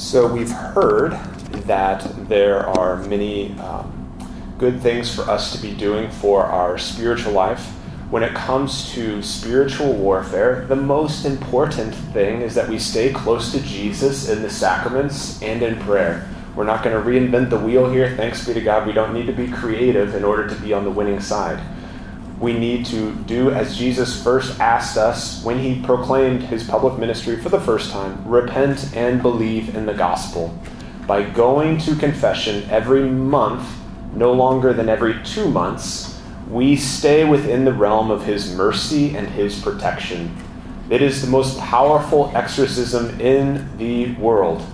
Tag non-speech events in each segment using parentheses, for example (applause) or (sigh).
So we've heard that there are many um, good things for us to be doing for our spiritual life. When it comes to spiritual warfare, the most important thing is that we stay close to Jesus in the sacraments and in prayer. We're not going to reinvent the wheel here. Thanks be to God. We don't need to be creative in order to be on the winning side we need to do as Jesus first asked us when he proclaimed his public ministry for the first time repent and believe in the gospel. By going to confession every month, no longer than every two months, we stay within the realm of his mercy and his protection. It is the most powerful exorcism in the world.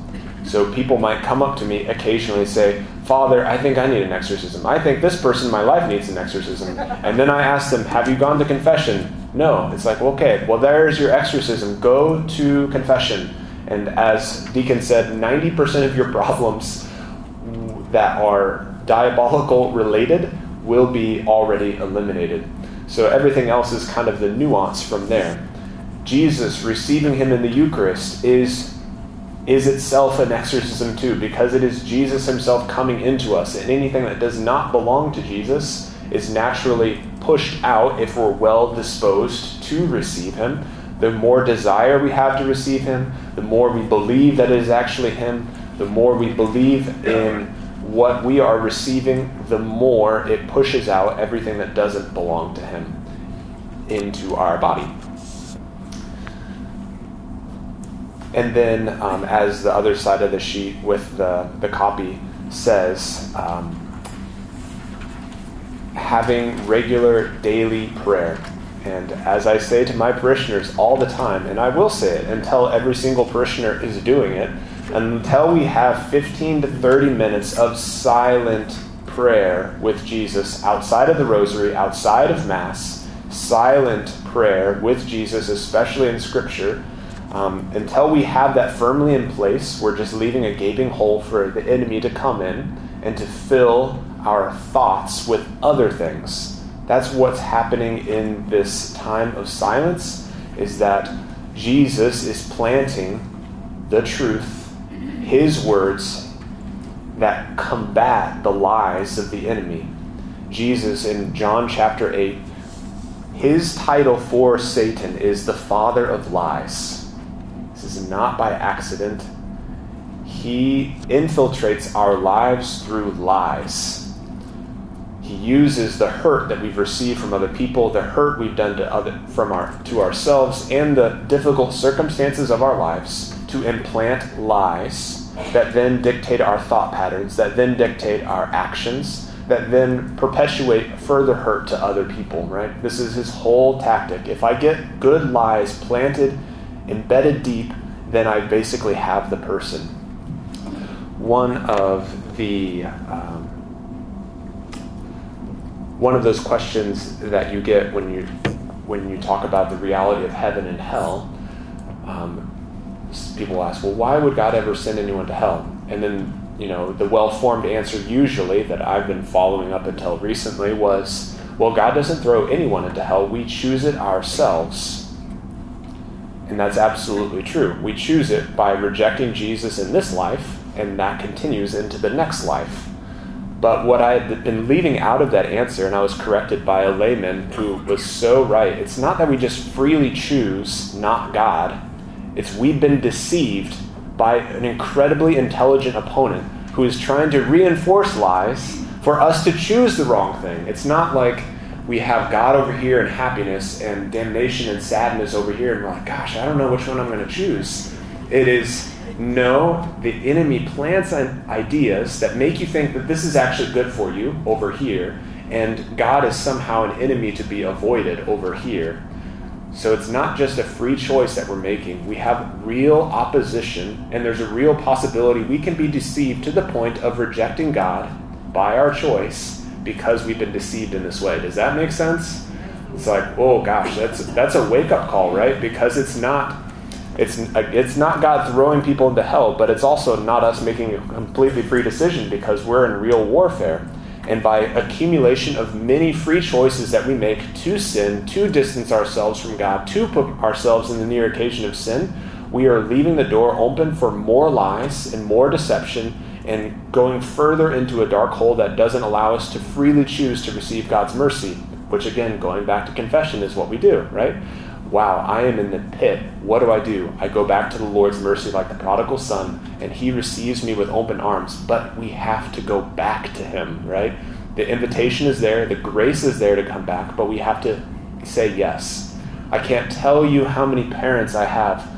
So people might come up to me occasionally and say, Father, I think I need an exorcism. I think this person in my life needs an exorcism. And then I ask them, Have you gone to confession? No. It's like, okay, well, there's your exorcism. Go to confession. And as Deacon said, 90% of your (laughs) problems that are diabolical related will be already eliminated. So everything else is kind of the nuance from there. Jesus receiving him in the Eucharist is is itself an exorcism too, because it is Jesus himself coming into us, and anything that does not belong to Jesus is naturally pushed out if we're well disposed to receive him. The more desire we have to receive him, the more we believe that it is actually him, the more we believe in what we are receiving, the more it pushes out everything that doesn't belong to him into our body. And then, um, as the other side of the sheet with the, the copy says, um, having regular daily prayer. And as I say to my parishioners all the time, and I will say it until every single parishioner is doing it, until we have 15 to 30 minutes of silent prayer with Jesus outside of the rosary, outside of Mass, silent prayer with Jesus, especially in Scripture um, until we have that firmly in place, we're just leaving a gaping hole for the enemy to come in and to fill our thoughts with other things. That's what's happening in this time of silence is that Jesus is planting the truth, his words that combat the lies of the enemy. Jesus in John chapter 8, his title for Satan is the father of lies not by accident. He infiltrates our lives through lies. He uses the hurt that we've received from other people, the hurt we've done to other, from our, to ourselves, and the difficult circumstances of our lives to implant lies that then dictate our thought patterns, that then dictate our actions, that then perpetuate further hurt to other people, right? This is his whole tactic. If I get good lies planted embedded deep, then I basically have the person. One of the um, one of those questions that you get when you when you talk about the reality of heaven and hell, um, people ask, "Well, why would God ever send anyone to hell?" And then you know the well-formed answer usually that I've been following up until recently was, "Well, God doesn't throw anyone into hell; we choose it ourselves." And that's absolutely true. We choose it by rejecting Jesus in this life, and that continues into the next life. But what I had been leaving out of that answer, and I was corrected by a layman who was so right, it's not that we just freely choose not God, it's we've been deceived by an incredibly intelligent opponent who is trying to reinforce lies for us to choose the wrong thing. It's not like we have God over here and happiness and damnation and sadness over here, and we're like, gosh, I don't know which one I'm going to choose. It is no, the enemy plants ideas that make you think that this is actually good for you over here, and God is somehow an enemy to be avoided over here. So it's not just a free choice that we're making. We have real opposition, and there's a real possibility we can be deceived to the point of rejecting God by our choice because we've been deceived in this way. Does that make sense? It's like, oh gosh, that's that's a wake up call, right? Because it's not it's it's not God throwing people into hell, but it's also not us making a completely free decision because we're in real warfare. And by accumulation of many free choices that we make to sin, to distance ourselves from God, to put ourselves in the near occasion of sin, we are leaving the door open for more lies and more deception and going further into a dark hole that doesn't allow us to freely choose to receive God's mercy, which again, going back to confession, is what we do, right? Wow, I am in the pit. What do I do? I go back to the Lord's mercy like the prodigal son, and he receives me with open arms. But we have to go back to him, right? The invitation is there, the grace is there to come back, but we have to say yes. I can't tell you how many parents I have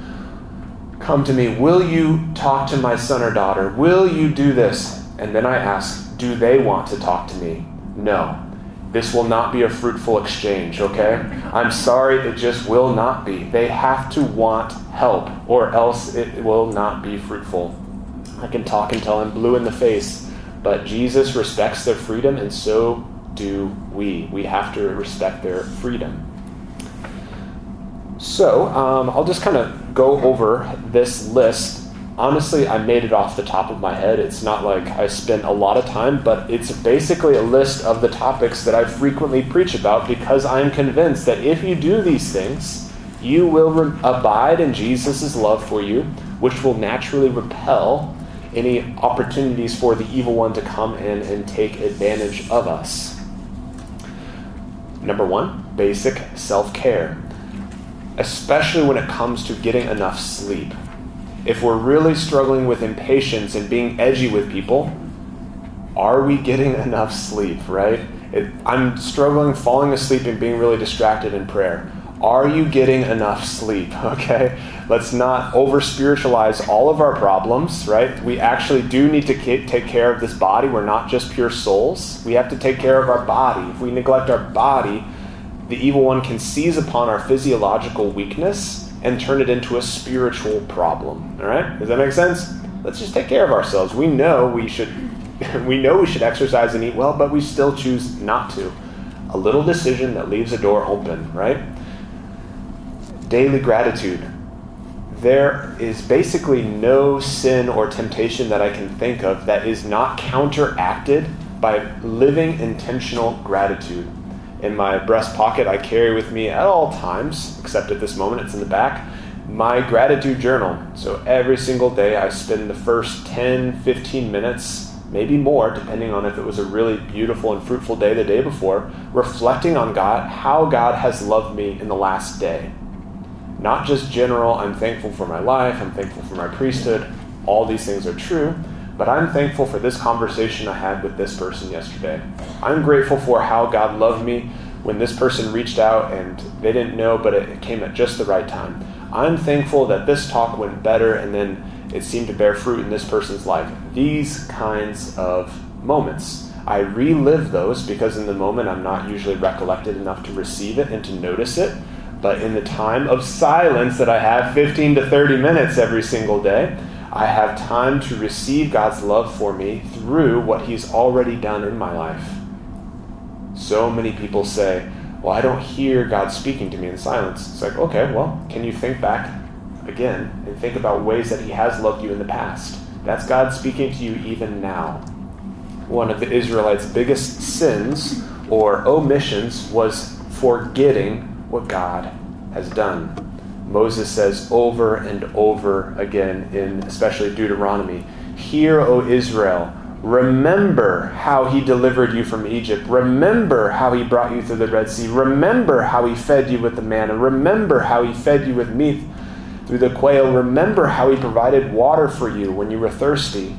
come to me, Will you talk to my son or daughter? Will you do this? And then I ask, Do they want to talk to me? No. This will not be a fruitful exchange, okay? I'm sorry, it just will not be. They have to want help, or else it will not be fruitful. I can talk until I'm blue in the face, but Jesus respects their freedom, and so do we. We have to respect their freedom. So um, I'll just kind of go over this list. Honestly, I made it off the top of my head. It's not like I spent a lot of time, but it's basically a list of the topics that I frequently preach about because I'm convinced that if you do these things, you will re- abide in Jesus' love for you, which will naturally repel any opportunities for the evil one to come in and take advantage of us. Number one, basic self care especially when it comes to getting enough sleep. If we're really struggling with impatience and being edgy with people, are we getting (laughs) enough sleep, right? I'm struggling falling asleep and being really distracted in prayer. Are you getting enough sleep? (laughs) Okay? Let's not over spiritualize all of our problems, right? We actually do need to take care of this body. We're not just pure souls. We have to take care of our body. If we neglect our body, the evil one can seize upon our physiological weakness and turn it into a spiritual problem. All right? Does that make sense? Let's just take care of ourselves. We know we should (laughs) we know we should exercise and eat well, but we still choose not to. A little decision that leaves a door open, right? Daily gratitude. There is basically no sin or temptation that I can think of that is not counteracted by living intentional gratitude in my breast pocket. I carry with me at all times, except at this moment, it's in the back, my gratitude journal. So every single day, I spend the first 10, 15 minutes, maybe more, depending on if it was a really beautiful and fruitful day the day before, reflecting on God, how God has loved me in the last day. Not just general, I'm thankful for my life, I'm thankful for my priesthood, all these things are true, but I'm thankful for this conversation I had with this person yesterday. I'm grateful for how God loved me when this person reached out and they didn't know, but it came at just the right time. I'm thankful that this talk went better and then it seemed to bear fruit in this person's life. These kinds of moments. I relive those because in the moment I'm not usually recollected enough to receive it and to notice it. But in the time of silence that I have 15 to 30 minutes every single day, I have time to receive God's love for me through what He's already done in my life. So many people say, Well, I don't hear God speaking to me in silence. It's like, okay, well, can you think back again and think about ways that He has loved you in the past? That's God speaking to you even now. One of the Israelites' biggest sins or omissions was forgetting what God has done. Moses says over and over again in especially Deuteronomy, Hear, O Israel, remember how he delivered you from Egypt. Remember how he brought you through the Red Sea. Remember how he fed you with the manna. Remember how he fed you with meat through the quail. Remember how he provided water for you when you were thirsty.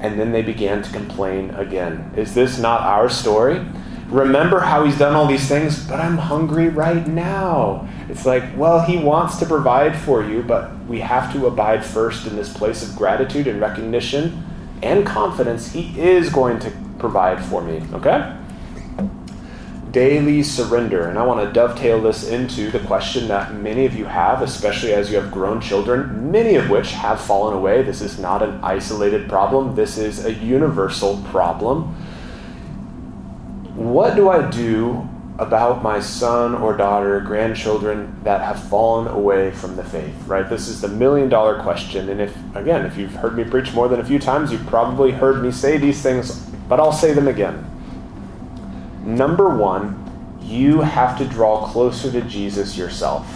And then they began to complain again. Is this not our story? remember how he's done all these things, but I'm hungry right now. It's like, well, he wants to provide for you, but we have to abide first in this place of gratitude and recognition and confidence. He is going to provide for me, okay? Daily surrender. And I want to dovetail this into the question that many of you have, especially as you have grown children, many of which have fallen away. This is not an isolated problem, this is a universal problem what do I do about my son or daughter, grandchildren that have fallen away from the faith, right? This is the million dollar question. And if, again, if you've heard me preach more than a few times, you've probably heard me say these things, but I'll say them again. Number one, you have to draw closer to Jesus yourself.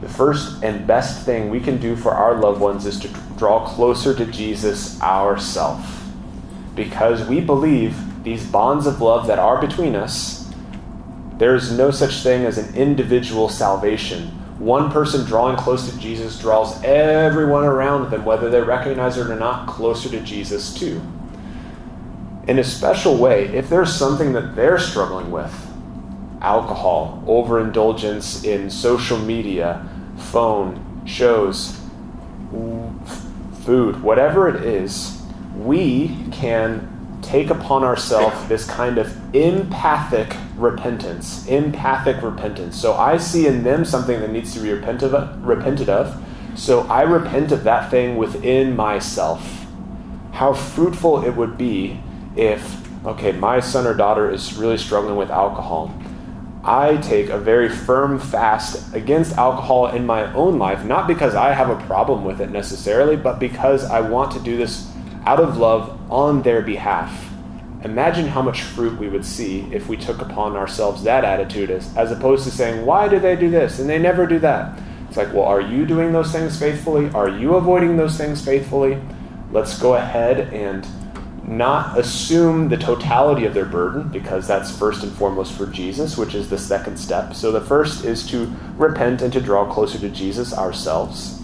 the first and best thing we can do for our loved ones is to draw closer to Jesus ourself. Because we believe these bonds of love that are between us, there is no such thing as an individual salvation. One person drawing close to Jesus draws everyone around them, whether they recognize it or not, closer to Jesus too. In a special way, if there's something that they're struggling with, alcohol, overindulgence in social media, phone, shows, food, whatever it is, we can take upon ourselves this kind of empathic repentance. Empathic repentance. So I see in them something that needs to be repented of. So I repent of that thing within myself. How fruitful it would be if, okay, my son or daughter is really struggling with alcohol. I take a very firm fast against alcohol in my own life, not because I have a problem with it necessarily, but because I want to do this out of love on their behalf. Imagine how much fruit we would see if we took upon ourselves that attitude as, as opposed to saying, Why do they do this? And they never do that. It's like, Well, are you doing those things faithfully? Are you avoiding those things faithfully? Let's go ahead and not assume the totality of their burden, because that's first and foremost for Jesus, which is the second step. So the first is to repent and to draw closer to Jesus ourselves.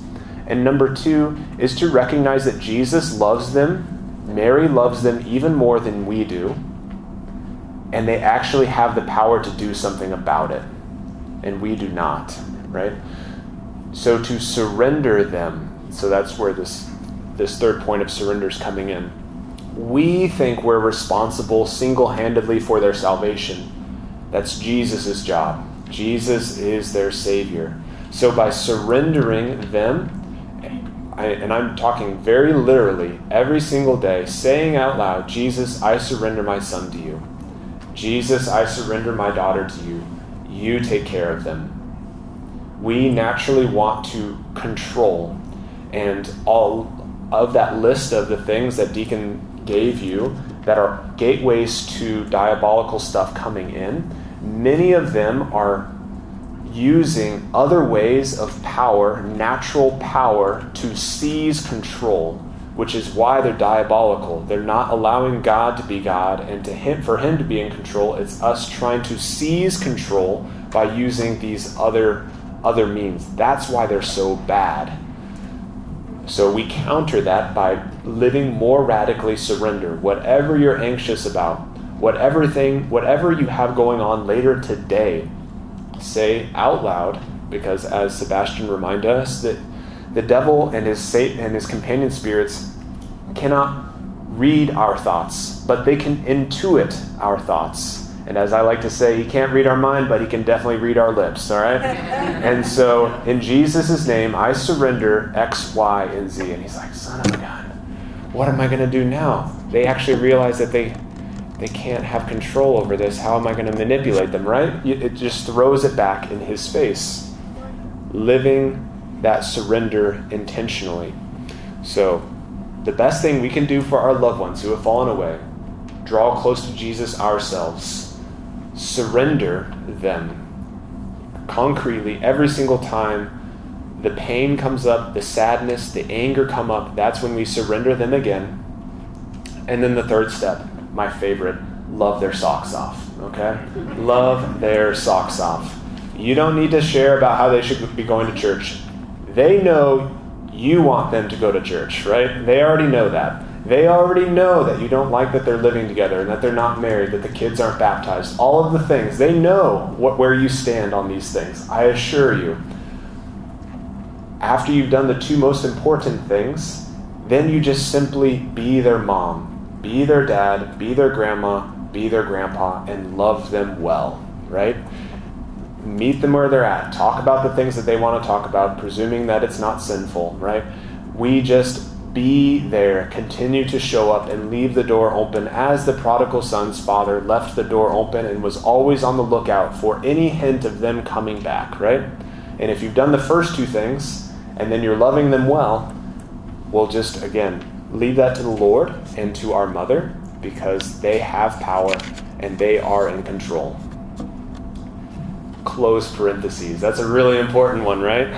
And number two is to recognize that Jesus loves them, Mary loves them even more than we do, and they actually have the power to do something about it, and we do not, right? So to surrender them, so that's where this this third point of surrender is coming in we think we're responsible single handedly for their salvation. That's Jesus' job. Jesus is their Savior. So by surrendering them, I, and I'm talking very literally every single day, saying out loud, Jesus, I surrender my son to you. Jesus, I surrender my daughter to you. You take care of them. We naturally want to control, and all of that list of the things that Deacon gave you that are gateways to diabolical stuff coming in, many of them are using other ways of power, natural power, to seize control, which is why they're diabolical. They're not allowing God to be God, and to him, for Him to be in control, it's us trying to seize control by using these other other means. That's why they're so bad. So we counter that by living more radically surrender. Whatever you're anxious about, whatever thing, whatever you have going on later today, say out loud, because as Sebastian reminded us, that the devil and his Satan and his companion spirits cannot read our thoughts, but they can intuit our thoughts. And as I like to say, he can't read our mind, but he can definitely read our lips, all right? (laughs) and so, in Jesus' name, I surrender X, Y, and Z. And he's like, son of a gun, what am I going to do now? They actually realize that they, they can't have control over this. How am I going to manipulate them, right? It just throws it back in his face. Living that surrender intentionally. So, the best thing we can do for our loved ones who have fallen away, draw close to Jesus ourselves surrender them concretely every single time the pain comes up, the sadness, the anger come up, that's when we surrender them again. And then the third step, my favorite, love their socks off. Okay? love their socks off. You don't need to share about how they should be going to church. They know you want them to go to church, right? They already know that. They already know that you don't like that they're living together and that they're not married, that the kids aren't baptized. All of the things. They know what, where you stand on these things. I assure you. After you've done the two most important things, then you just simply be their mom, be their dad, be their grandma, be their grandpa, and love them well, right? Meet them where they're at. Talk about the things that they want to talk about, presuming that it's not sinful, right? We just be there, continue to show up, and leave the door open as the prodigal son's father left the door open and was always on the lookout for any hint of them coming back, right? And if you've done the first two things and then you're loving them well, we'll just, again, leave that to the Lord and to our mother because they have power and they are in control. Close parentheses. That's a really important one, right?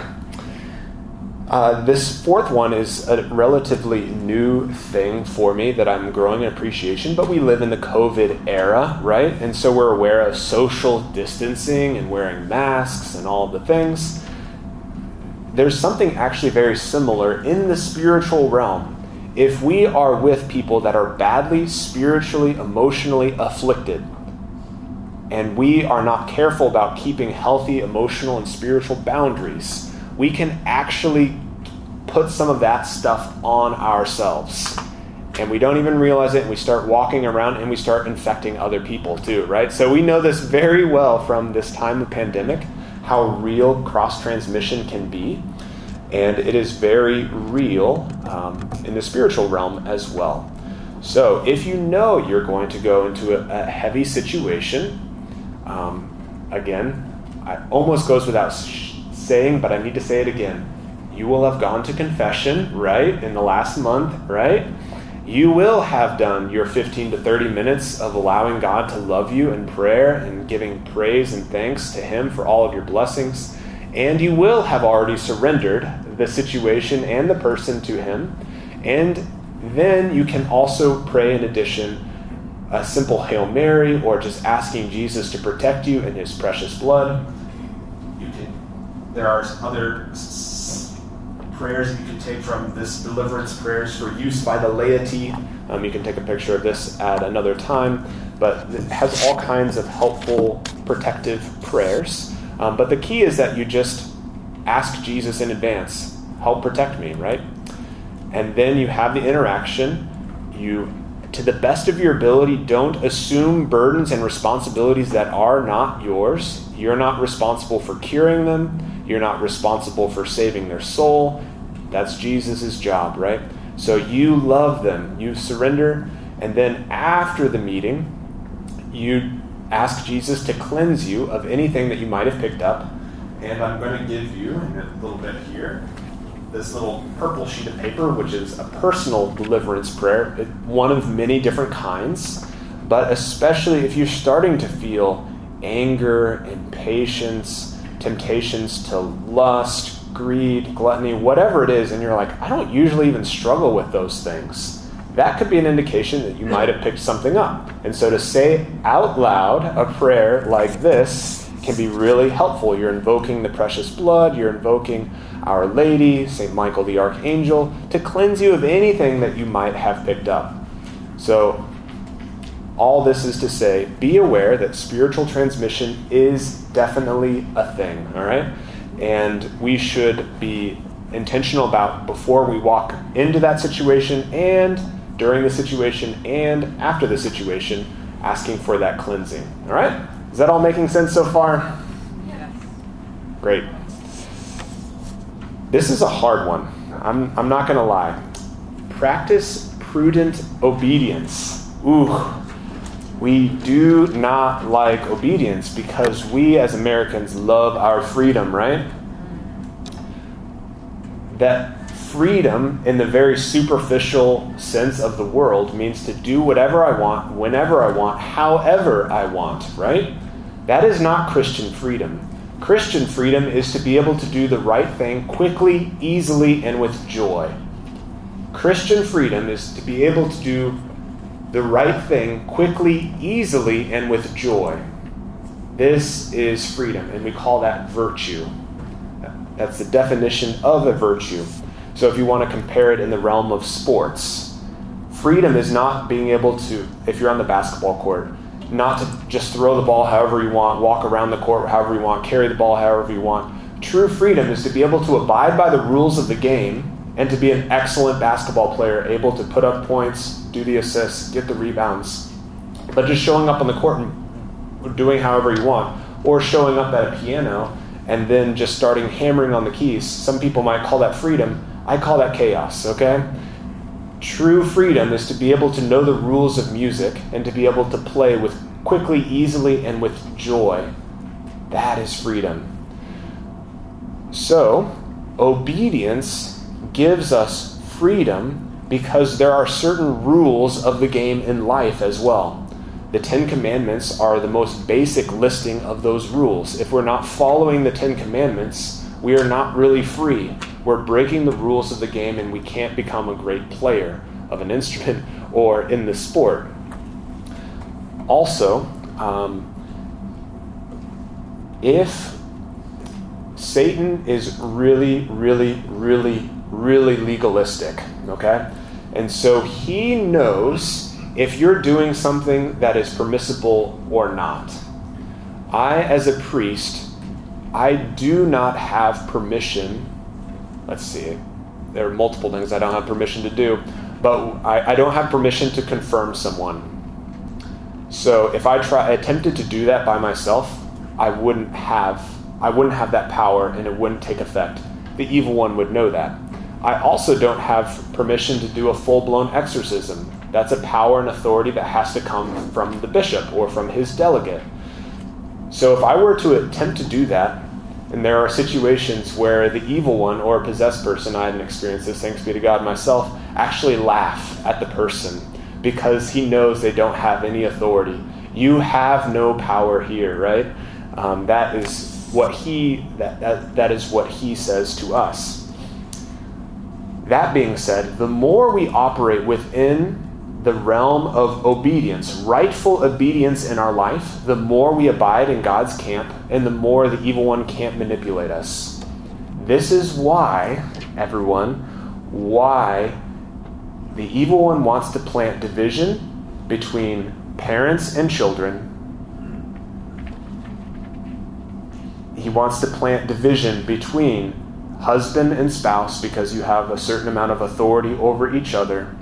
Uh, this fourth one is a relatively new thing for me that I'm growing in appreciation, but we live in the COVID era, right? And so we're aware of social distancing and wearing masks and all the things. There's something actually very similar in the spiritual realm. If we are with people that are badly spiritually, emotionally afflicted, and we are not careful about keeping healthy emotional and spiritual boundaries, we can actually put some of that stuff on ourselves. And we don't even realize it, and we start walking around and we start infecting other people too, right? So we know this very well from this time of pandemic how real cross transmission can be. And it is very real um, in the spiritual realm as well. So if you know you're going to go into a, a heavy situation, um, again, it almost goes without saying, but I need to say it again. You will have gone to confession, right, in the last month, right? You will have done your 15 to 30 minutes of allowing God to love you in prayer and giving praise and thanks to Him for all of your blessings. And you will have already surrendered the situation and the person to Him. And then you can also pray in addition a simple Hail Mary or just asking Jesus to protect you in His precious blood. You can, there are other prayers you can take from this deliverance prayers for use by the laity. Um, you can take a picture of this at another time, but it has all kinds of helpful protective prayers. Um, but the key is that you just ask Jesus in advance, help protect me, right? And then you have the interaction. You, to the best of your ability, don't assume burdens and responsibilities that are not yours. You're not responsible for curing them you're not responsible for saving their soul. That's Jesus' job, right? So you love them, you surrender, and then after the meeting, you ask Jesus to cleanse you of anything that you might have picked up. And I'm going to give you, in a little bit here, this little purple sheet of paper, which is a personal deliverance prayer, one of many different kinds. But especially if you're starting to feel anger, impatience, temptations to lust, greed, gluttony, whatever it is, and you're like, I don't usually even struggle with those things, that could be an indication that you might have picked something up. And so to say out loud a prayer like this can be really helpful. You're invoking the precious blood, you're invoking Our Lady, St. Michael the Archangel, to cleanse you of anything that you might have picked up. So all this is to say, be aware that spiritual transmission is definitely a thing, all right? And we should be intentional about before we walk into that situation and during the situation and after the situation, asking for that cleansing, all right? Is that all making sense so far? Yes. Great. This is a hard one. I'm, I'm not going to lie. Practice prudent obedience. Ooh, we do not like obedience because we as Americans love our freedom, right? That freedom, in the very superficial sense of the world, means to do whatever I want, whenever I want, however I want, right? That is not Christian freedom. Christian freedom is to be able to do the right thing quickly, easily, and with joy. Christian freedom is to be able to do the right thing quickly, easily, and with joy. This is freedom, and we call that virtue. That's the definition of a virtue. So, if you want to compare it in the realm of sports, freedom is not being able to, if you're on the basketball court, not to just throw the ball however you want, walk around the court however you want, carry the ball however you want. True freedom is to be able to abide by the rules of the game and to be an excellent basketball player, able to put up points, do the assists, get the rebounds. But just showing up on the court and doing however you want, or showing up at a piano and then just starting hammering on the keys. Some people might call that freedom. I call that chaos, okay? True freedom is to be able to know the rules of music and to be able to play with quickly, easily, and with joy. That is freedom. So, obedience gives us freedom because there are certain rules of the game in life as well. The Ten Commandments are the most basic listing of those rules. If we're not following the Ten Commandments, we are not really free. We're breaking the rules of the game and we can't become a great player of an instrument (laughs) or in the sport. Also, um, if Satan is really, really, really, really legalistic, okay? And so he knows if you're doing something that is permissible or not. I, as a priest, I do not have permission. Let's see, there are multiple things I don't have permission to do, but I, I don't have permission to confirm someone. So if I try attempted to do that by myself, I wouldn't have I wouldn't have that power and it wouldn't take effect. The evil one would know that. I also don't have permission to do a full-blown exorcism. That's a power and authority that has to come from the bishop or from his delegate. So if I were to attempt to do that, and there are situations where the evil one or a possessed person, I hadn't experienced this, thanks be to God myself, actually laugh at the person because he knows they don't have any authority. You have no power here, right? Um, that is what he that, that, that is what he says to us. That being said, the more we operate within the realm of obedience, rightful obedience in our life, the more we abide in God's camp, and the more the evil one can't manipulate us. This is why, everyone, why the evil one wants to plant division between parents and children. He wants to plant division between husband and spouse because you have a certain amount of authority over each other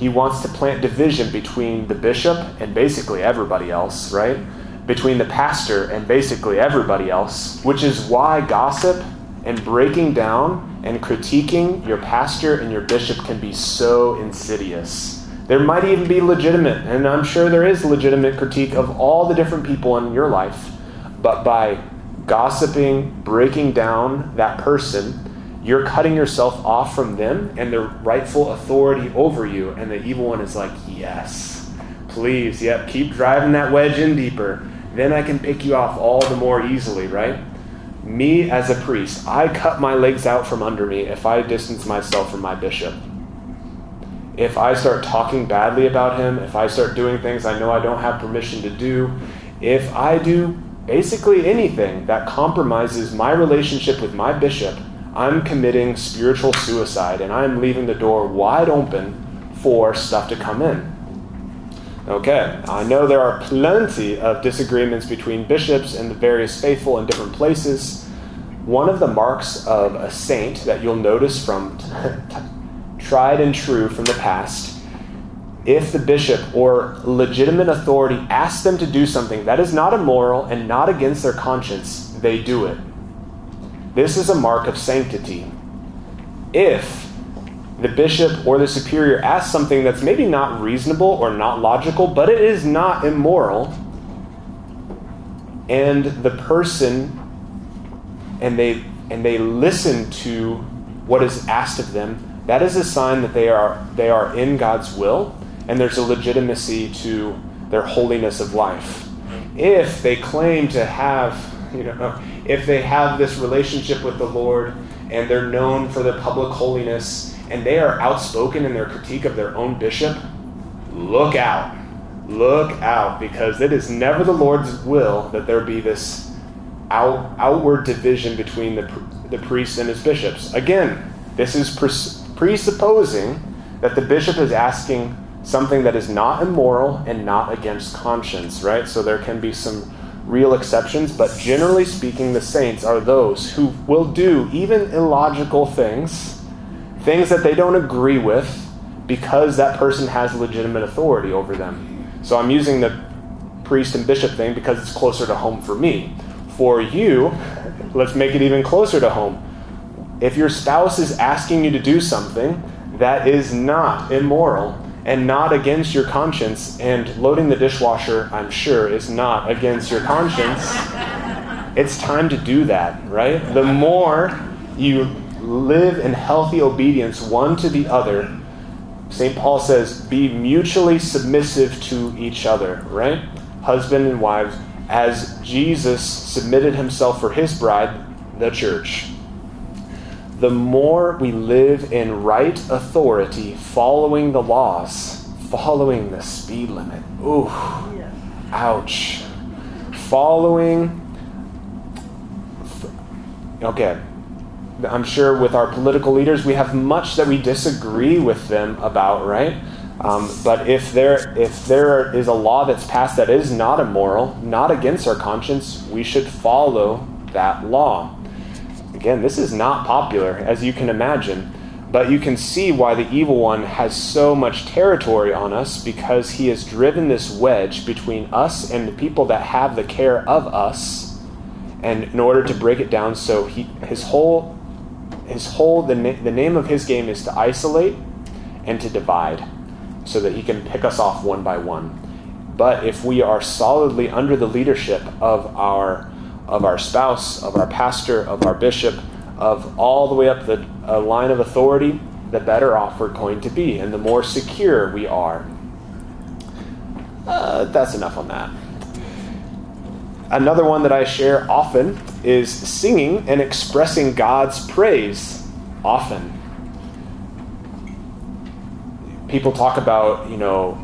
he wants to plant division between the bishop and basically everybody else, right? Between the pastor and basically everybody else, which is why gossip and breaking down and critiquing your pastor and your bishop can be so insidious. There might even be legitimate, and I'm sure there is legitimate critique of all the different people in your life, but by gossiping, breaking down that person, you're cutting yourself off from them and their rightful authority over you. And the evil one is like, yes, please, yep, keep driving that wedge in deeper. Then I can pick you off all the more easily, right? Me as a priest, I cut my legs out from under me if I distance myself from my bishop. If I start talking badly about him, if I start doing things I know I don't have permission to do, if I do basically anything that compromises my relationship with my bishop, I'm committing spiritual suicide and I'm leaving the door wide open for stuff to come in. Okay, I know there are plenty of disagreements between bishops and the various faithful in different places. One of the marks of a saint that you'll notice from (laughs) tried and true from the past if the bishop or legitimate authority asks them to do something that is not immoral and not against their conscience, they do it. This is a mark of sanctity. If the bishop or the superior asks something that's maybe not reasonable or not logical, but it is not immoral, and the person and they and they listen to what is asked of them, that is a sign that they are they are in God's will and there's a legitimacy to their holiness of life. If they claim to have (laughs) you know, if they have this relationship with the Lord and they're known for their public holiness and they are outspoken in their critique of their own bishop, look out. Look out, because it is never the Lord's will that there be this out, outward division between the, the priest and his bishops. Again, this is pres- presupposing that the bishop is asking something that is not immoral and not against conscience, right? So there can be some real exceptions, but generally speaking, the saints are those who will do even illogical things, things that they don't agree with, because that person has legitimate authority over them. So I'm using the priest and bishop thing because it's closer to home for me. For you, let's make it even closer to home. If your spouse is asking you to do something that is not immoral, and not against your conscience. And loading the dishwasher, I'm sure, is not against your conscience. It's time to do that, right? The more you live in healthy obedience one to the other, St. Paul says, be mutually submissive to each other, right? Husband and wives, as Jesus submitted himself for his bride, the church. The more we live in right authority, following the laws, following the speed limit. Ooh, yeah. ouch. Following. Okay, I'm sure with our political leaders, we have much that we disagree with them about, right? Um, but if there if there is a law that's passed that is not immoral, not against our conscience, we should follow that law. Again, this is not popular, as you can imagine, but you can see why the evil one has so much territory on us because he has driven this wedge between us and the people that have the care of us. And in order to break it down, so he his whole his whole the, na- the name of his game is to isolate and to divide so that he can pick us off one by one but if we are solidly under the leadership of our of our spouse of our pastor of our bishop of all the way up the line of authority the better off we're going to be and the more secure we are uh, that's enough on that Another one that I share often is singing and expressing God's praise often. People talk about, you know,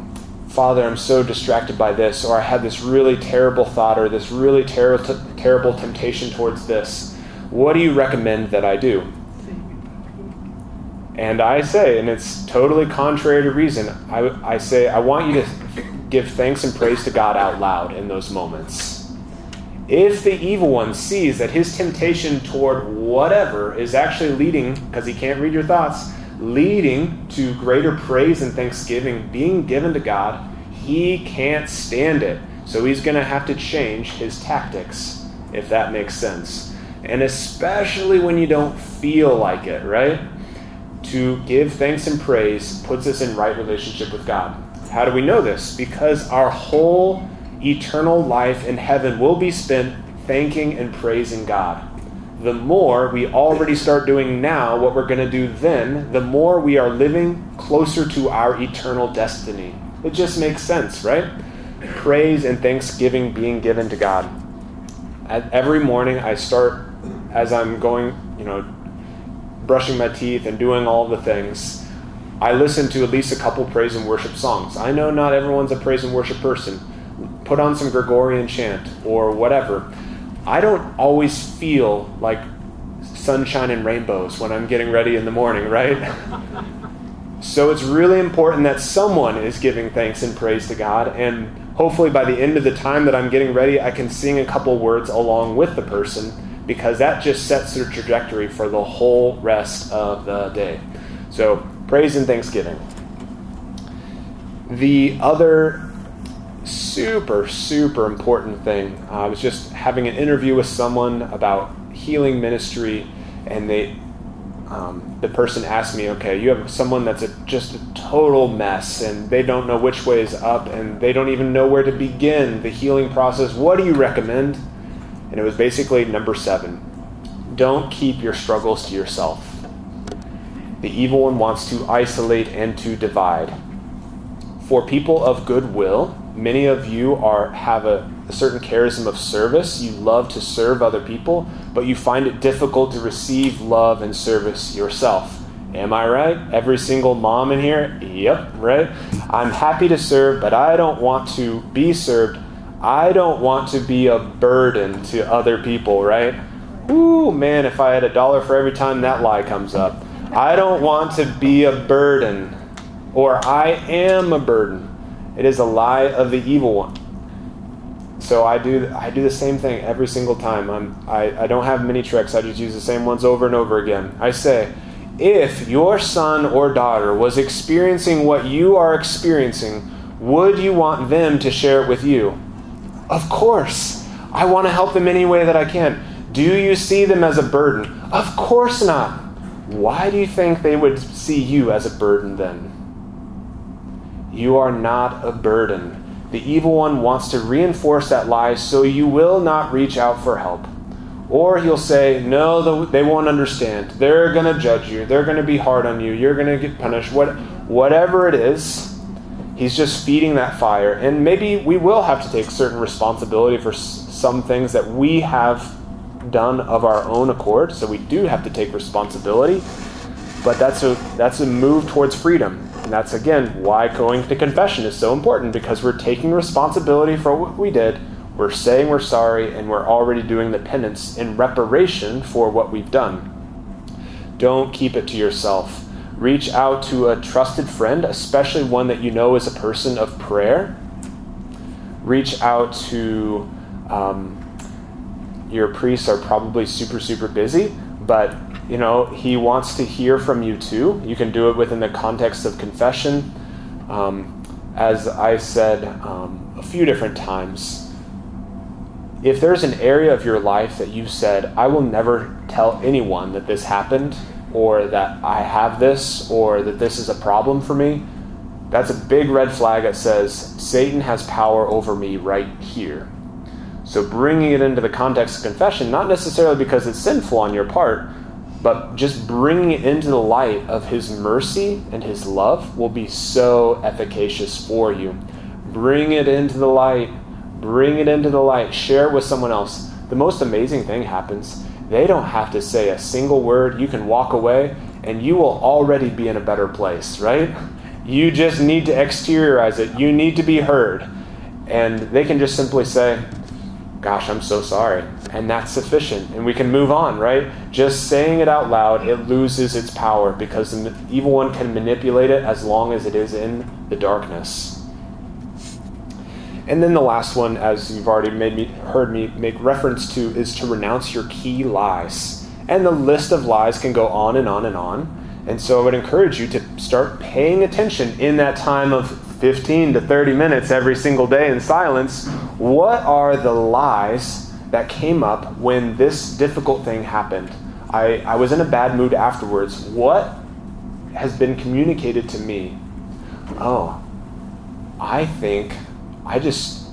Father, I'm so distracted by this, or I had this really terrible thought, or this really ter- terrible temptation towards this. What do you recommend that I do? And I say, and it's totally contrary to reason, I, I say, I want you to give thanks and praise to God out loud in those moments if the evil one sees that his temptation toward whatever is actually leading, because he can't read your thoughts, leading to greater praise and thanksgiving being given to God, he can't stand it. So he's going to have to change his tactics, if that makes sense. And especially when you don't feel like it, right? To give thanks and praise puts us in right relationship with God. How do we know this? Because our whole eternal life in heaven will be spent thanking and praising God. The more we already start doing now what we're going to do then, the more we are living closer to our eternal destiny. It just makes sense, right? Praise and thanksgiving being given to God. At every morning, I start as I'm going, you know, brushing my teeth and doing all the things. I listen to at least a couple praise and worship songs. I know not everyone's a praise and worship person put on some Gregorian chant or whatever. I don't always feel like sunshine and rainbows when I'm getting ready in the morning, right? (laughs) so it's really important that someone is giving thanks and praise to God, and hopefully by the end of the time that I'm getting ready, I can sing a couple words along with the person because that just sets their trajectory for the whole rest of the day. So, praise and thanksgiving. The other super, super important thing. Uh, I was just having an interview with someone about healing ministry, and they, um, the person asked me, "Okay, you have someone that's a, just a total mess, and they don't know which way is up, and they don't even know where to begin the healing process. What do you recommend?" And it was basically number seven: don't keep your struggles to yourself. The evil one wants to isolate and to divide. For people of goodwill, many of you are have a, a, certain charism of service. You love to serve other people, but you find it difficult to receive love and service yourself. Am I right? Every single mom in here? Yep, right? I'm happy to serve, but I don't want to be served. I don't want to be a burden to other people, right? Ooh, man, if I had a dollar for every time that lie comes up. I don't want to be a burden, or I am a burden. It is a lie of the evil one. So I do I do the same thing every single time. I'm I, I don't have many tricks. I just use the same ones over and over again. I say, if your son or daughter was experiencing what you are experiencing, would you want them to share it with you? Of course. I want to help them any way that I can. Do you see them as a burden? Of course not. Why do you think they would see you as a burden then? You are not a burden. The evil one wants to reinforce that lie so you will not reach out for help. Or he'll say, No, they won't understand. They're going to judge you. They're going to be hard on you. You're going to get punished. What, whatever it is, he's just feeding that fire. And maybe we will have to take certain responsibility for some things that we have done of our own accord, so we do have to take responsibility. But that's a that's a move towards freedom. And that's again why going to confession is so important because we're taking responsibility for what we did, we're saying we're sorry, and we're already doing the penance in reparation for what we've done. Don't keep it to yourself. Reach out to a trusted friend, especially one that you know is a person of prayer. Reach out to um, your priests are probably super super busy, but you know he wants to hear from you too. You can do it within the context of confession. Um, as I said um, a few different times, if there's an area of your life that you've said, I will never tell anyone that this happened, or that I have this, or that this is a problem for me, that's a big red flag that says Satan has power over me right here. So bringing it into the context of confession, not necessarily because it's sinful on your part, but just bringing it into the light of his mercy and his love will be so efficacious for you. Bring it into the light Bring it into the light. Share it with someone else. The most amazing thing happens. They don't have to say a single word. You can walk away and you will already be in a better place, right? You just need to exteriorize it. You need to be heard. And they can just simply say, Gosh, I'm so sorry. And that's sufficient. And we can move on, right? Just saying it out loud, it loses its power because the evil one can manipulate it as long as it is in the darkness. And then the last one, as you've already made me heard me make reference to, is to renounce your key lies. And the list of lies can go on and on and on. And so I would encourage you to start paying attention in that time of 15 to 30 minutes every single day in silence. What are the lies that came up when this difficult thing happened? I, I was in a bad mood afterwards. What has been communicated to me? Oh, I think I just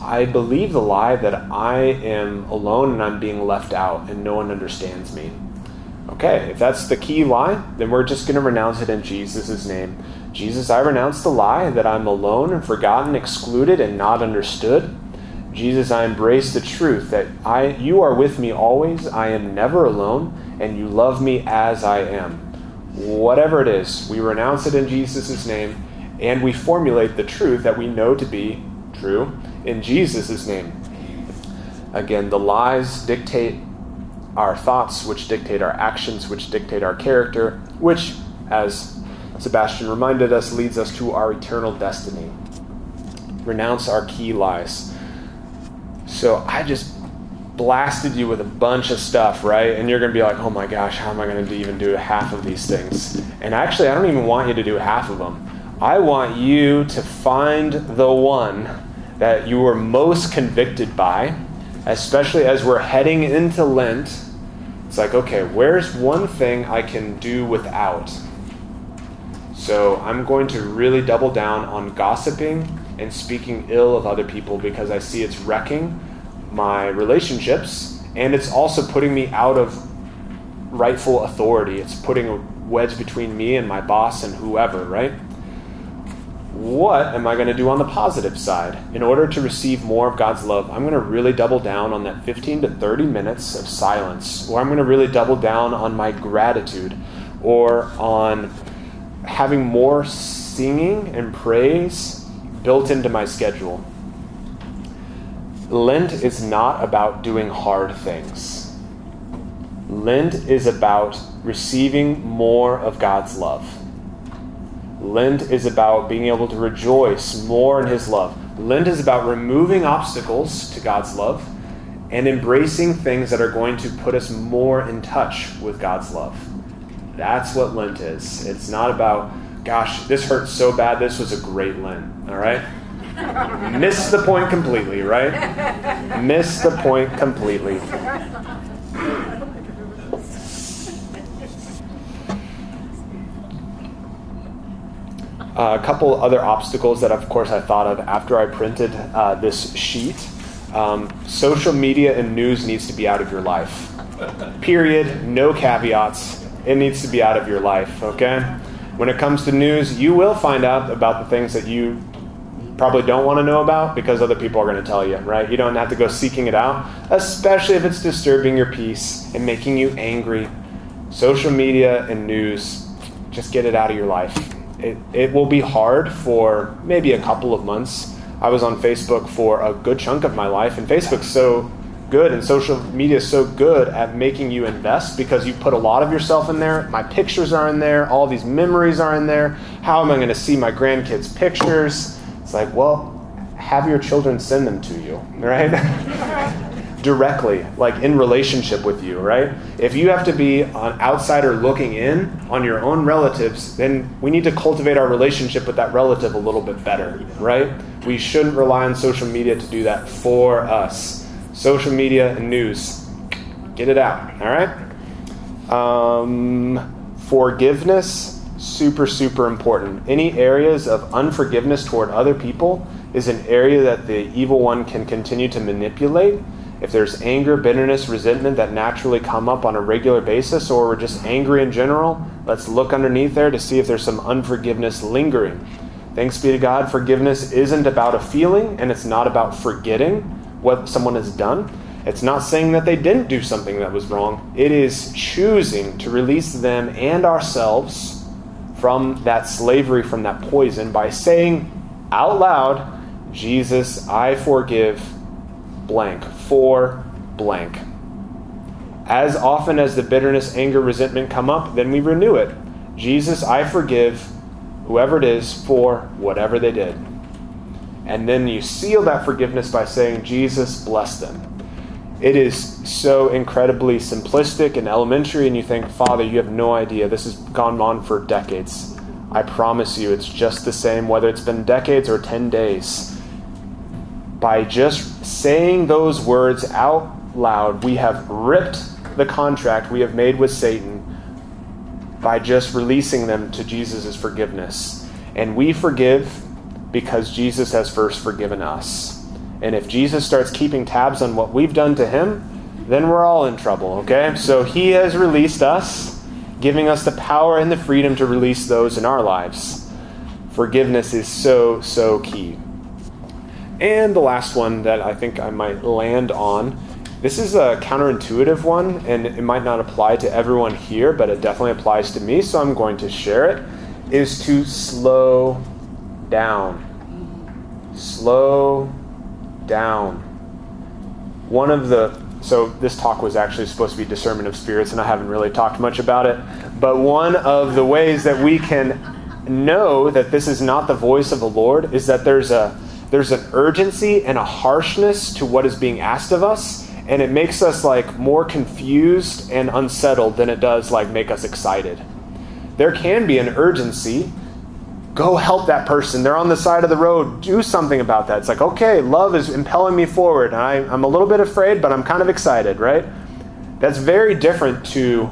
I believe the lie that I am alone and I'm being left out and no one understands me. Okay, if that's the key lie, then we're just going to renounce it in Jesus' name. Jesus, I renounce the lie that I'm alone and forgotten, excluded, and not understood. Jesus, I embrace the truth that I you are with me always, I am never alone, and you love me as I am. Whatever it is, we renounce it in Jesus' name and we formulate the truth that we know to be true in Jesus' name. Again, the lies dictate our thoughts, which dictate our actions, which dictate our character, which, as Sebastian reminded us, leads us to our eternal destiny. Renounce our key lies. So I just blasted you with a bunch of stuff, right? And you're going to be like, oh my gosh, how am I going to even do half of these things? And actually, I don't even want you to do half of them. I want you to find the one that you were most convicted by, especially as we're heading into Lent. It's like, okay, where's one thing I can do without? So I'm going to really double down on gossiping and speaking ill of other people because I see it's wrecking my relationships and it's also putting me out of rightful authority. It's putting a wedge between me and my boss and whoever, right? what am I going to do on the positive side? In order to receive more of God's love, I'm going to really double down on that 15 to 30 minutes of silence, or I'm going to really double down on my gratitude, or on having more singing and praise built into my schedule. Lent is not about doing hard things. Lent is about receiving more of God's love. Lent is about being able to rejoice more in His love. Lent is about removing obstacles to God's love and embracing things that are going to put us more in touch with God's love. That's what Lent is. It's not about, gosh, this hurts so bad, this was a great Lent, all right? Miss the point completely, right? Miss the point completely. Uh, a couple other obstacles that, of course, I thought of after I printed uh, this sheet. Um, social media and news needs to be out of your life. Period. No caveats. It needs to be out of your life, okay? When it comes to news, you will find out about the things that you probably don't want to know about because other people are going to tell you, right? You don't have to go seeking it out, especially if it's disturbing your peace and making you angry. Social media and news, just get it out of your life. It, it will be hard for maybe a couple of months. I was on Facebook for a good chunk of my life, and Facebook's so good and social media is so good at making you invest because you put a lot of yourself in there. My pictures are in there, all these memories are in there. How am I going to see my grandkids' pictures? It's like, well, have your children send them to you, right? (laughs) Directly, like in relationship with you, right? If you have to be an outsider looking in on your own relatives, then we need to cultivate our relationship with that relative a little bit better, right? We shouldn't rely on social media to do that for us social media, and news. Get it out, all right? Um, forgiveness, super, super important. Any areas of unforgiveness toward other people is an area that the evil one can continue to manipulate. If there's anger, bitterness, resentment that naturally come up on a regular basis, or we're just angry in general, let's look underneath there to see if there's some unforgiveness lingering. Thanks be to God, forgiveness isn't about a feeling and it's not about forgetting what someone has done. It's not saying that they didn't do something that was wrong. It is choosing to release them and ourselves from that slavery, from that poison, by saying out loud, Jesus, I forgive blank, for blank. As often as the bitterness, anger, resentment come up, then we renew it. Jesus, I forgive whoever it is for whatever they did. And then you seal that forgiveness by saying, Jesus, bless them. It is so incredibly simplistic and elementary, and you think, Father, you have no idea. This has gone on for decades. I promise you, it's just the same, whether it's been decades or 10 days. By just saying those words out loud, we have ripped the contract we have made with Satan by just releasing them to Jesus' forgiveness. And we forgive because Jesus has first forgiven us. And if Jesus starts keeping tabs on what we've done to him, then we're all in trouble, okay? So he has released us, giving us the power and the freedom to release those in our lives. Forgiveness is so, so key. And the last one that I think I might land on this is a counterintuitive one, and it might not apply to everyone here, but it definitely applies to me, so I'm going to share it. Is to slow down slow down. One of the so this talk was actually supposed to be discernment of spirits, and I haven't really talked much about it. But one of the ways that we can know that this is not the voice of the Lord is that there's a there's an urgency and a harshness to what is being asked of us, and it makes us like more confused and unsettled than it does like make us excited. There can be an urgency go help that person. They're on the side of the road. Do something about that. It's like, okay, love is impelling me forward. And I, I'm a little bit afraid, but I'm kind of excited, right? That's very different to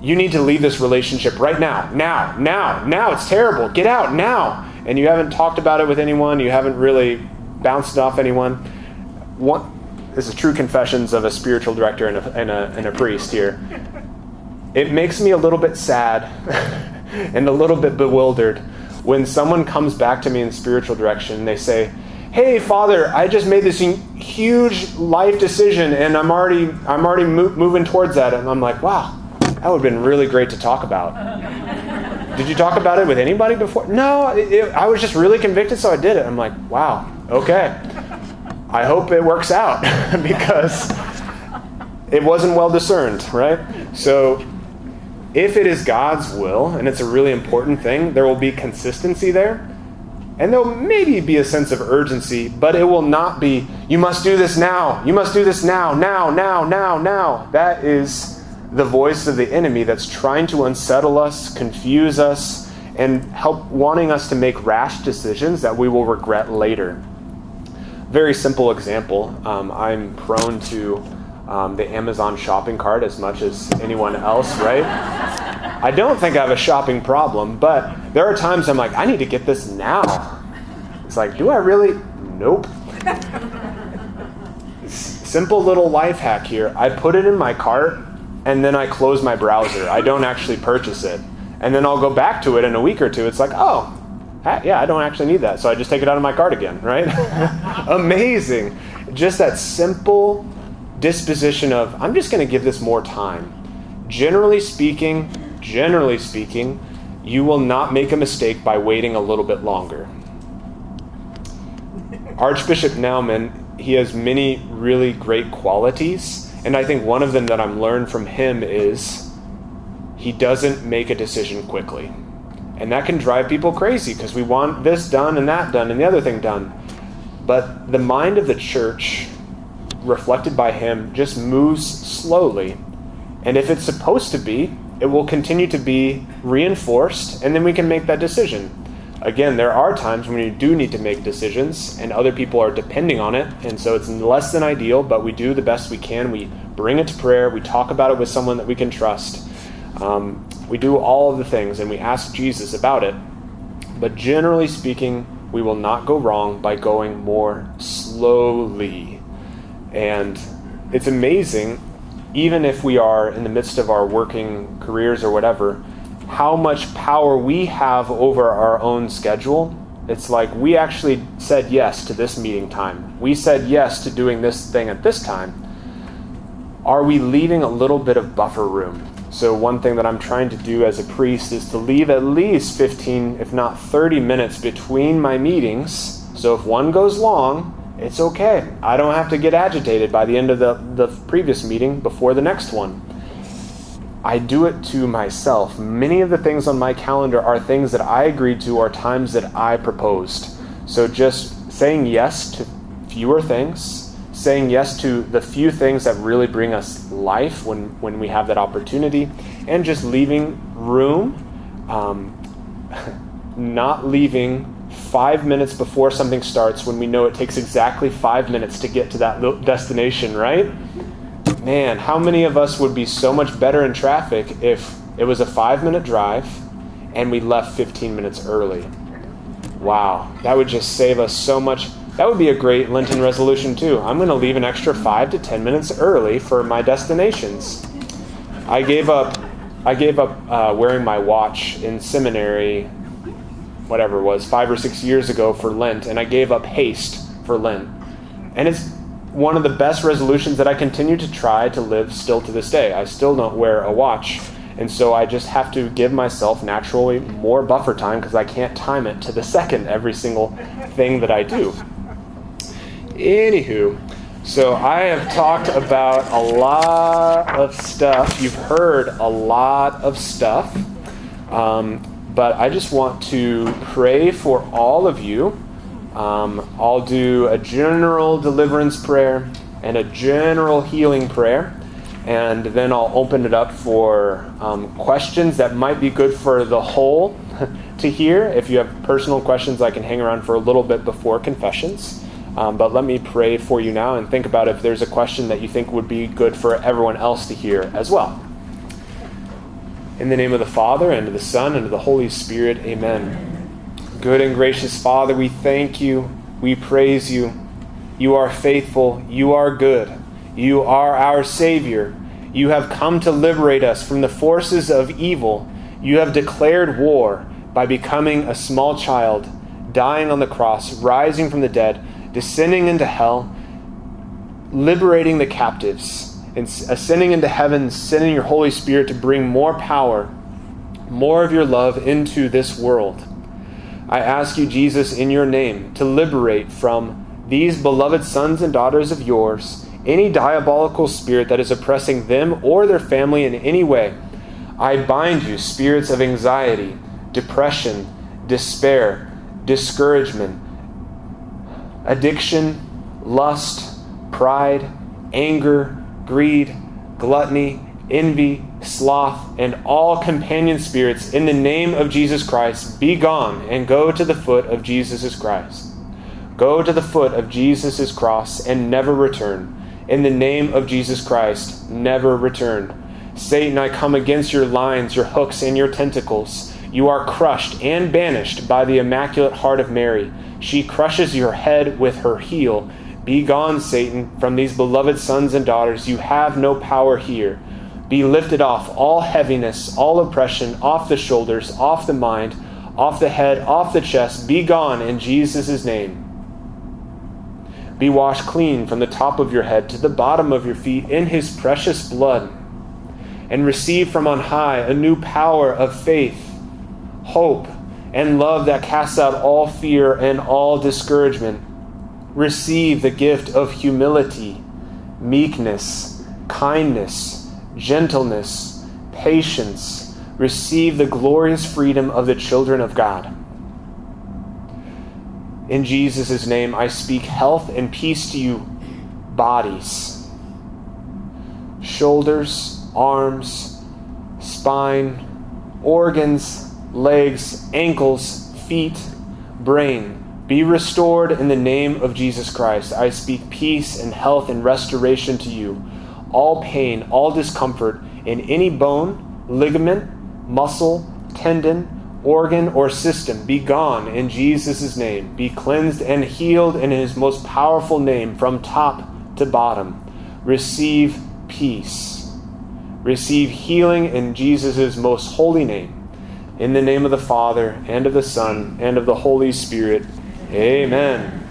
you need to leave this relationship right now, now, now, now. It's terrible. Get out now. And you haven't talked about it with anyone. You haven't really bounced it off anyone. One, this is true confessions of a spiritual director and a, and a, and a priest here. It makes me a little bit sad (laughs) and a little bit bewildered when someone comes back to me in spiritual direction and they say, "Hey, Father, I just made this huge life decision, and I'm already I'm already mo- moving towards that." And I'm like, "Wow, that would have been really great to talk about." (laughs) Did you talk about it with anybody before? No, it, it, I was just really convicted, so I did it. I'm like, "Wow, okay." I hope it works out (laughs) because it wasn't well discerned, right? So if it is God's will, and it's a really important thing, there will be consistency there. And there'll maybe be a sense of urgency, but it will not be, you must do this now. You must do this now, now, now, now, now. That is the voice of the enemy that's trying to unsettle us, confuse us, and help wanting us to make rash decisions that we will regret later. Very simple example. Um, I'm prone to um, the Amazon shopping cart as much as anyone else, right? I don't think I have a shopping problem, but there are times I'm like, I need to get this now. It's like, do I really? Nope. Simple little life hack here. I put it in my cart and then I close my browser. I don't actually purchase it. And then I'll go back to it in a week or two. It's like, oh, ah, yeah, I don't actually need that. So I just take it out of my cart again, right? (laughs) Amazing. Just that simple disposition of, I'm just going to give this more time. Generally speaking, generally speaking, you will not make a mistake by waiting a little bit longer. Archbishop Naumann, he has many really great qualities, and I think one of them that I'm learned from him is he doesn't make a decision quickly. And that can drive people crazy because we want this done and that done and the other thing done. But the mind of the church, reflected by him, just moves slowly. And if it's supposed to be, it will continue to be reinforced, and then we can make that decision. Again, there are times when you do need to make decisions, and other people are depending on it, and so it's less than ideal, but we do the best we can. We bring it to prayer, we talk about it with someone that we can trust. Um, we do all of the things, and we ask Jesus about it. But generally speaking, we will not go wrong by going more slowly. And it's amazing even if we are in the midst of our working careers or whatever, how much power we have over our own schedule. It's like we actually said yes to this meeting time. We said yes to doing this thing at this time. Are we leaving a little bit of buffer room? So, one thing that I'm trying to do as a priest is to leave at least 15, if not 30 minutes between my meetings. So, if one goes long, it's okay. I don't have to get agitated by the end of the, the previous meeting before the next one. I do it to myself. Many of the things on my calendar are things that I agreed to or times that I proposed. So just saying yes to fewer things, saying yes to the few things that really bring us life when, when we have that opportunity, and just leaving room, um, (laughs) not leaving five minutes before something starts when we know it takes exactly five minutes to get to that destination, right? Man, how many of us would be so much better in traffic if it was a five minute drive and we left 15 minutes early? Wow, that would just save us so much. That would be a great Lenten resolution, too. I'm going to leave an extra five to 10 minutes early for my destinations. I gave up. I gave up uh, wearing my watch in seminary whatever it was, five or six years ago for Lent, and I gave up haste for Lent. And it's one of the best resolutions that I continue to try to live still to this day. I still don't wear a watch. And so I just have to give myself naturally more buffer time because I can't time it to the (laughs) second every single thing that I do. Anywho, so I have talked about a lot of stuff. You've heard a lot of stuff. Um, but I just want to pray for all of you. Um, I'll do a general deliverance prayer and a general healing prayer, and then I'll open it up for um, questions that might be good for the whole (laughs) to hear. If you have personal questions, I can hang around for a little bit before confessions. Um, but let me pray for you now and think about if there's a question that you think would be good for everyone else to hear as well. In the name of the Father, and of the Son, and of the Holy Spirit, amen. Good and gracious Father, we thank you. We praise you. You are faithful. You are good. You are our Savior. You have come to liberate us from the forces of evil. You have declared war by becoming a small child, dying on the cross, rising from the dead, descending into hell, liberating the captives and ascending into heaven, sending your Holy Spirit to bring more power, more of your love into this world. I ask you, Jesus, in your name, to liberate from these beloved sons and daughters of yours any diabolical spirit that is oppressing them or their family in any way. I bind you, spirits of anxiety, depression, despair, discouragement, addiction, lust, pride, anger, greed, gluttony, envy, sloth, and all companion spirits, in the name of Jesus Christ, be gone and go to the foot of Jesus Christ. Go to the foot of Jesus' cross and never return. In the name of Jesus Christ, never return. Satan, I come against your lines, your hooks, and your tentacles. You are crushed and banished by the Immaculate Heart of Mary. She crushes your head with her heel be gone, Satan, from these beloved sons and daughters. You have no power here. Be lifted off all heaviness, all oppression, off the shoulders, off the mind, off the head, off the chest, be gone in Jesus' name. Be washed clean from the top of your head to the bottom of your feet in his precious blood, and receive from on high a new power of faith, hope, and love that casts out all fear and all discouragement. Receive the gift of humility, meekness, kindness, gentleness, patience. Receive the glorious freedom of the children of God. In Jesus' name, I speak health and peace to you, bodies, shoulders, arms, spine, organs, legs, ankles, feet, brain. Be restored in the name of Jesus Christ. I speak peace and health and restoration to you. All pain, all discomfort in any bone, ligament, muscle, tendon, organ, or system be gone in Jesus' name. Be cleansed and healed in his most powerful name from top to bottom. Receive peace. Receive healing in Jesus' most holy name. In the name of the Father, and of the Son, and of the Holy Spirit. Amen.